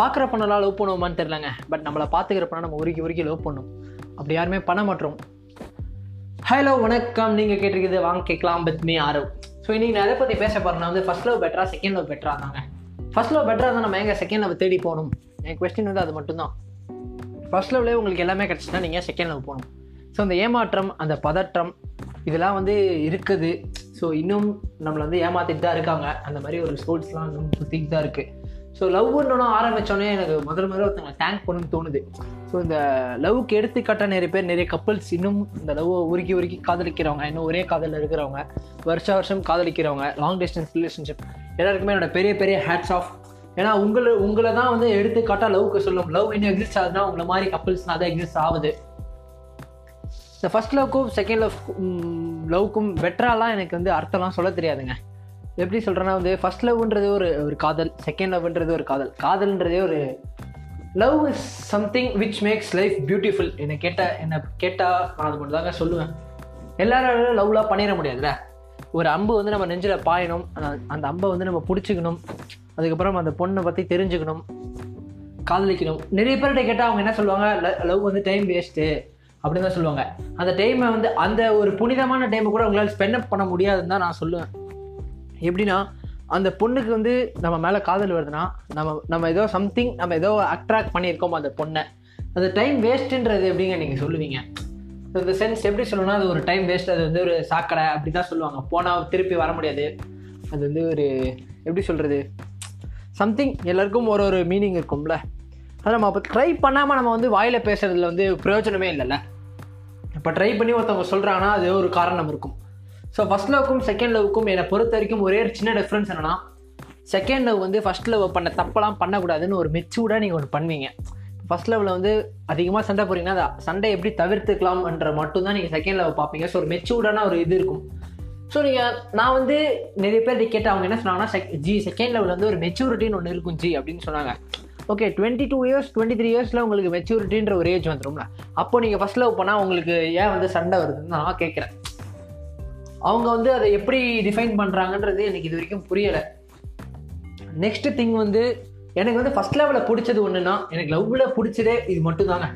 பார்க்குற பொண்ணெல்லாம் லவ் பண்ணுவோமான்னு தெரிலங்க பட் நம்மளை பார்த்துக்கிற பொண்ணை நம்ம உருக்கி உருக்கி லவ் பண்ணும். அப்படி யாருமே பண்ண மாட்டோம். ஹலோ வணக்கம். நீங்கள் கேட்டிருக்கிறது வாங்க கேட்கலாம் பத் மீ ஆரவ். ஸோ இன்றைக்கி நான் எதை பற்றி பேச போகிறேன்னா வந்து ஃபஸ்ட் லவ் பெட்டரா செகண்ட் லவ் பெட்டரா தாங்க. ஃபஸ்ட் லவ் பெட்டரா தான் நம்ம எங்கே செகண்ட் லவ் தேடி போகணும்? என் கொஸ்டின் வந்து அது மட்டும்தான். ஃபர்ஸ்ட் லவ்லேயே உங்களுக்கு எல்லாமே கிடச்சுன்னா நீங்கள் செகண்ட் லவ் போகணும்? ஸோ அந்த ஏமாற்றம் அந்த பதற்றம் இதெல்லாம் வந்து இருக்குது. ஸோ இன்னும் நம்மளை வந்து ஏமாத்திட்டு தான் இருக்காங்க. அந்த மாதிரி ஒரு ஸ்போர்ட்ஸ்லாம் இன்னும் சுற்றிட்டு தான் இருக்குது ஸோ லவ்னு ஆரம்பித்தோடனே எனக்கு முதல் முதல்ல ஒருத்தவங்களை தேங்க் பண்ணணும்னு தோணுது. ஸோ இந்த லவ்வுக்கு எடுத்துக்காட்ட நிறைய பேர் நிறைய கப்பல்ஸ் இன்னும் இந்த லவ்வை உருக்கி உருக்கி காதலிக்கிறவங்க இன்னும் ஒரே காதலில் இருக்கிறவங்க வருஷ வருஷம் காதலிக்கிறவங்க லாங் டிஸ்டன்ஸ் ரிலேஷன்ஷிப் எல்லாருக்குமே என்னோட பெரிய பெரிய ஹேட்ஸ் ஆஃப் ஏன்னா உங்களை உங்களை தான் வந்து எடுத்துக்காட்டா லவ்க்கு சொல்லும். லவ் இன்னும் எக்ஸிஸ்ட் ஆகுதுன்னா உங்களை மாதிரி கப்பல்ஸ்னா தான் எக்ஸிஸ்ட் ஆகுது. இந்த ஃபர்ஸ்ட் லவ்க்கும் செகண்ட் லவ் லவ்க்கும் பெட்டராலாம் எனக்கு வந்து அர்த்தம்லாம் சொல்ல தெரியாதுங்க. எப்படி சொல்கிறேன்னா வந்து ஃபர்ஸ்ட் லவ்ன்றது ஒரு ஒரு காதல் செகண்ட் லவ்ன்றது ஒரு காதல். காதல்ன்றதே ஒரு love is something which makes life beautiful என்னை கேட்டால் என்னை கேட்டால் நான் அது மட்டும் தாங்க சொல்லுவேன் எல்லாராலும் லவ்லாம் பண்ணிட முடியாதுல்ல? ஒரு அம்பு வந்து நம்ம நெஞ்சில் பாயணும் அந்த- அந்த அம்பை வந்து நம்ம பிடிச்சிக்கணும் அதுக்கப்புறம் அந்த பொண்ணை பற்றி தெரிஞ்சுக்கணும் காதலிக்கணும். நிறைய பேர்கிட்ட கேட்டால் அவங்க என்ன சொல்லுவாங்க? லவ் வந்து டைம் வேஸ்ட்டு அப்படின்னு தான் சொல்லுவாங்க. அந்த டைமை வந்து அந்த ஒரு புனிதமான டைமை கூட உங்களால் ஸ்பெண்ட் பண்ண முடியாதுன்னு தான் நான் சொல்லுவேன். எப்படின்னா அந்த பொண்ணுக்கு வந்து நம்ம மேலே காதல் வருதுன்னா நம்ம நம்ம ஏதோ சம்திங் நம்ம ஏதோ அட்ராக்ட் பண்ணியிருக்கோம் அந்த பொண்ணை. அந்த டைம் வேஸ்ட்டுன்றது எப்படிங்க நீங்கள் சொல்லுவீங்க? இந்த சென்ஸ் எப்படி சொல்லணும்னா அது ஒரு டைம் வேஸ்ட் அது வந்து ஒரு சாக்கடை அப்படி தான் சொல்லுவாங்க. போனால் திருப்பி வர முடியாது. அது வந்து ஒரு எப்படி சொல்கிறது சம்திங் எல்லாருக்கும் ஒரு ஒரு மீனிங் இருக்கும்ல. அதை நம்ம அப்போ ட்ரை பண்ணாமல் நம்ம வந்து வாயில் பேசுறதுல வந்து பிரயோஜனமே இல்லைல்ல. இப்போ ட்ரை பண்ணி ஒருத்தவங்க சொல்கிறாங்கன்னா அது ஒரு காரணம் இருக்கும். ஸோ ஃபஸ்ட் லவ்க்கும் செகண்ட் லவ்க்கும் என்னை பொறுத்த வரைக்கும் ஒரே ஒரு சின்ன டிஃப்ரென்ஸ் என்னன்னா செகண்ட் லவ் வந்து ஃபஸ்ட் லவ் பண்ண தப்பெல்லாம் பண்ணக்கூடாதுன்னு ஒரு மெச்சூர்டாக நீங்கள் ஒன்று பண்ணுவீங்க. ஃபர்ஸ்ட் லெவலில் வந்து அதிகமாக சண்டை போகிறீங்கன்னா அந்த சண்டை எப்படி தவிர்த்துக்கலாம்ன்ற மட்டும்தான் நீங்கள் செகண்ட் லெவல் பார்ப்பீங்க. ஸோ ஒரு மெச்சூர்டான ஒரு இது இருக்கும். ஸோ நீங்கள் நான் வந்து நிறைய பேர் கேட்டு அவங்க என்ன சொன்னாங்கன்னா செக் ஜி செகண்ட் லெவலில் வந்து ஒரு மெச்சூரிட்டின்னு ஒன்று இருக்கும் ஜி அப்படின்னு சொன்னாங்க. Okay twenty two years twenty three இயர்ஸில் உங்களுக்கு மெச்சூரிட்டின்ற ஒரு ஏஜ் வந்துடும்ல அப்போ நீங்கள் ஃபஸ்ட் லவ் பண்ணால் உங்களுக்கு ஏன் வந்து சண்டை வருதுன்னு நான் கேட்குறேன் அவங்க வந்து அதை எப்படி டிஃபைன் பண்ணுறாங்கன்றது எனக்கு இது வரைக்கும் புரியலை. நெக்ஸ்ட் திங் வந்து எனக்கு வந்து ஃபஸ்ட் லெவலில் பிடிச்சது ஒன்றுனா எனக்கு லவ்வில் பிடிச்சதே இது மட்டும் தாங்க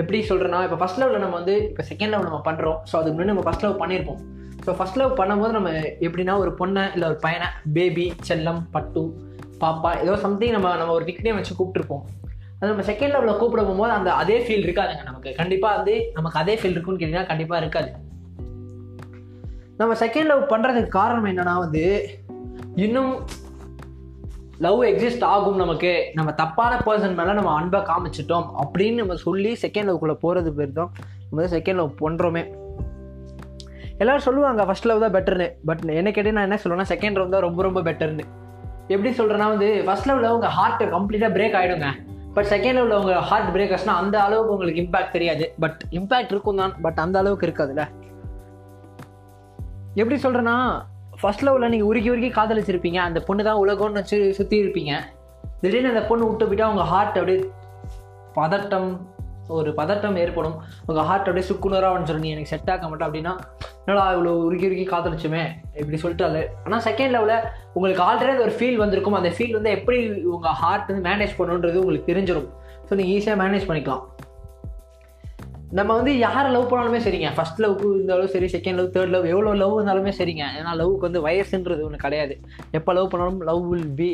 எப்படி சொல்கிறேன்னா இப்போ ஃபஸ்ட் லெவலில் நம்ம வந்து இப்போ செகண்ட் லெவல் நம்ம பண்ணுறோம் ஸோ அதுக்கு முன்னாடி நம்ம ஃபர்ஸ்ட் லவ் பண்ணியிருப்போம் ஸோ ஃபஸ்ட் லவ் பண்ணும்போது நம்ம எப்படின்னா ஒரு பொண்ணை இல்லை ஒரு பையனை பேபி செல்லம் பட்டு பாப்பா ஏதோ சம்திங் நம்ம நம்ம ஒரு நிக்னேம் வச்சு கூப்பிட்டுருப்போம். அது நம்ம செகண்ட் லெவலில் கூப்பிட போகும்போது அந்த அதே ஃபீல் இருக்காதுங்க நமக்கு. கண்டிப்பாக வந்து நமக்கு அதே ஃபீல் இருக்குன்னு கேட்டிங்கன்னா கண்டிப்பாக இருக்காது. நம்ம செகண்ட் லவ் பண்ணுறதுக்கு காரணம் என்னென்னா வந்து இன்னும் லவ் எக்ஸிஸ்ட் ஆகும் நமக்கு. நம்ம தப்பான பர்சன் மேலே நம்ம அன்பை காமிச்சிட்டோம் அப்படின்னு நம்ம சொல்லி செகண்ட் லவ்க்குள்ளே போகிறது பேர் தான் நம்ம செகண்ட் லவ் பண்ணுறோமே எல்லோரும் சொல்லுவாங்க ஃபர்ஸ்ட் லவ் தான் பெட்டர்னு பட் என்ன கேட்டு நான் என்ன சொல்லுவேன்னா செகண்ட் லவ் தான் ரொம்ப ரொம்ப பெட்டர்னு எப்படி சொல்கிறேன்னா வந்து ஃபஸ்ட் லவ்வில் உங்கள் ஹார்ட் கம்ப்ளீட்டாக பிரேக் ஆகிடுங்க பட் செகண்ட் லெவலில் உங்கள் ஹார்ட் பிரேக் ஆச்சுன்னா அந்த அளவுக்கு உங்களுக்கு இம்பாக்ட் தெரியாது. பட் இம்பாக்ட் இருக்கும் தான் பட் அந்த அளவுக்கு இருக்காதுல்ல. எப்படி சொல்கிறேன்னா ஃபர்ஸ்ட் லெவலில் நீங்கள் உருக்கி உருக்கி காதலிச்சிருப்பீங்க. அந்த பொண்ணு தான் உலகம்னு வச்சு சுற்றி இருப்பீங்க. திடீர்னு அந்த பொண்ணு விட்டு போயிட்டா உங்கள் ஹார்ட் அப்படியே பதட்டம் ஒரு பதட்டம் ஏற்படும். உங்கள் ஹார்ட் அப்படியே சுக்குனராக வந்துடும் நீ எனக்கு செட் ஆக மாட்டேன் அப்படின்னா என்னடா இவ்வளோ உருக்கி உருக்கி காதலிச்சுமே இப்படி சொல்லிட்டு அது. ஆனால் செகண்ட் லெவலில் உங்களுக்கு ஆல்ரெடி ஒரு ஃபீல் வந்திருக்கும். அந்த ஃபீல் வந்து எப்படி உங்கள் ஹார்ட் வந்து மேனேஜ் பண்ணணுன்றது உங்களுக்கு தெரிஞ்சிடும் ஸோ நீங்கள் ஈஸியாக மேனேஜ் பண்ணிக்கலாம். நம்ம வந்து யாரை லவ் பண்ணாலுமே சரிங்க. ஃபர்ஸ்ட் லவ்க்கு இருந்தாலும் சரி செகண்ட் லவ் தேர்ட் லவ் எவ்வளோ லவ் இருந்தாலுமே சரிங்க. ஏன்னா லவ்க்கு வந்து வயசுன்றது ஒன்று கிடையாது. எப்போ லவ் பண்ணாலும் லவ் வில் பி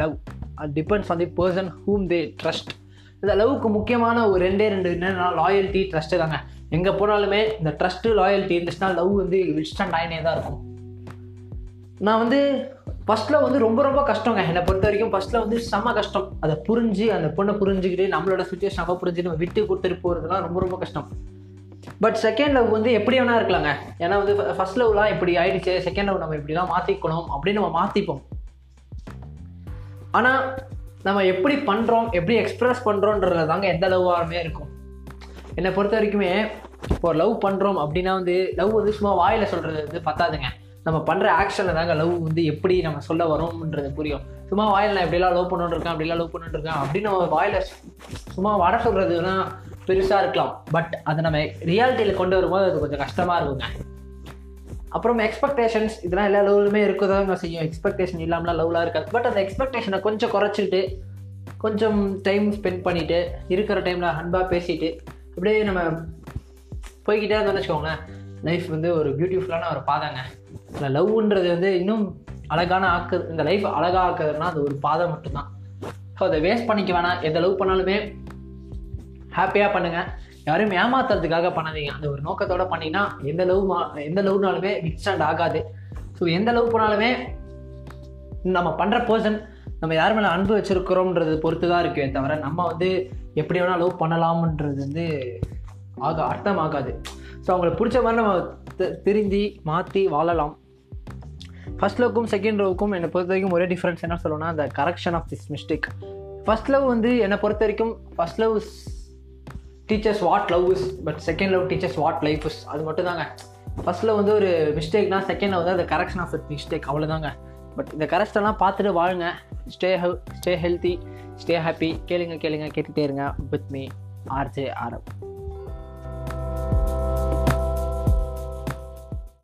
லவ் அது depends on the person whom they trust இந்த லவ்க்கு முக்கியமான ஒரு ரெண்டே ரெண்டு என்னன்னா லாயல்ட்டி ட்ரஸ்ட்டு தாங்க. எங்கே போனாலுமே இந்த ட்ரஸ்ட்டு லாயல்ட்டி இருந்துச்சுன்னா லவ் வந்து இன்ஸ்டன்ட் ஆயினே தான் இருக்கும். நான் வந்து ஃபஸ்ட்டில் வந்து ரொம்ப ரொம்ப கஷ்டங்க. என்னை பொறுத்த வரைக்கும் ஃபஸ்ட்டில் வந்து செம கஷ்டம். அதை புரிஞ்சு அந்த பொண்ணை புரிஞ்சுக்கிட்டு நம்மளோட சுச்சுவேஷன் அப்போ புரிஞ்சு நம்ம விட்டு கொடுத்துட்டு போகிறதுலாம் ரொம்ப ரொம்ப கஷ்டம். பட் செகண்ட் லவ் வந்து எப்படி வேணா இருக்கலாங்க. ஏன்னா வந்து ஃபஸ்ட் லவ்லாம் இப்படி ஆயிடுச்சு. செகண்ட் லவ் நம்ம இப்படிலாம் மாற்றிக்கணும் அப்படின்னு நம்ம மாற்றிப்போம் ஆனால் நம்ம எப்படி பண்ணுறோம் எப்படி எக்ஸ்ப்ரெஸ் பண்ணுறோன்றதுல தாங்க எந்த லவ்வாருமே இருக்கும். என்னை பொறுத்த வரைக்குமே இப்போ லவ் பண்ணுறோம் அப்படின்னா வந்து லவ் வந்து சும்மா வாயில் சொல்கிறது வந்து பத்தாதுங்க. நம்ம பண்ணுற ஆக்ஷனில் தாங்க லவ் வந்து எப்படி நம்ம சொல்ல வரோம்ன்றது புரியும். சும்மா வாயில் நான் எப்படிலாம் லவ் பண்ணிட்டுருக்கேன் அப்படிலாம் லவ் பண்ணிட்டுருக்கேன் அப்படின்னு நம்ம வாயில் சும்மா வட சொல்கிறதுனா பெருசாக இருக்கலாம். பட் அதை நம்ம ரியாலிட்டியில் கொண்டு வரும்போது அது கொஞ்சம் கஷ்டமாக இருக்குங்க. அப்புறம் எக்ஸ்பெக்டேஷன்ஸ் இதெல்லாம் எல்லா லவ்லுமே இருக்குதாங்க செய்யும். எக்ஸ்பெக்டேஷன் இல்லாமலாம் லவ்லாம் இருக்காது. பட் அந்த எக்ஸ்பெக்டேஷனை கொஞ்சம் குறைச்சிட்டு கொஞ்சம் டைம் ஸ்பெண்ட் பண்ணிவிட்டு இருக்கிற டைமில் அன்பாக பேசிட்டு அப்படியே நம்ம போய்கிட்டே இருந்தோம்னு வச்சுக்கோங்களேன். லைஃப் வந்து ஒரு பியூட்டிஃபுல்லான ஒரு பாதைங்க. இந்த லவ்ன்றது வந்து இன்னும் அழகான ஆக்கு இந்த லைஃப் அழகாக ஆக்குதுன்னா அது ஒரு பாதை மட்டும்தான். ஸோ அதை வேஸ்ட் பண்ணிக்க வேணாம். எந்த லவ் பண்ணாலுமே ஹாப்பியாக பண்ணுங்கள் யாரையும் ஏமாத்துறதுக்காக பண்ணாதீங்க. அந்த ஒரு நோக்கத்தோடு பண்ணிங்கன்னா எந்த லவ் எந்த லவ்னாலுமே விக்ஸ்டாண்ட் ஆகாது. ஸோ எந்த லவ் பண்ணாலுமே நம்ம பண்ணுற பர்சன் நம்ம யார் மேலே அன்பு வச்சுருக்கிறோம்ன்றது பொறுத்து தான் இருக்கே தவிர நம்ம வந்து எப்படி வேணால் லவ் பண்ணலாம்ன்றது வந்து ஆக அர்த்தம் ஆகாது. ஸோ அவங்களுக்கு பிடிச்ச மாதிரி நம்ம திருந்தி மாற்றி வாழலாம். ஃபஸ்ட் லவ்க்கும் செகண்ட் லவ்க்கும் என்னை பொறுத்த வரைக்கும் ஒரே டிஃப்ரென்ஸ் என்ன சொல்லணும்னா அந்த correction of this mistake first love வந்து என்னை பொறுத்த வரைக்கும் first love teaches what love is but second love teaches what life is அது மட்டும் தாங்க. ஃபர்ஸ்ட்டில் வந்து ஒரு மிஸ்டேக்னா செகண்ட் வந்து அந்த கரெக்ஷன் ஆஃப் இட் மிஸ்டேக் அவ்வளோதாங்க பட் இந்த கரெக்ஷன்லாம் பார்த்துட்டு வாழுங்க. Stay hell stay healthy stay happy கேளுங்க கேளுங்க கேட்டுகிட்டே இருங்க. With me RJ ஆரப்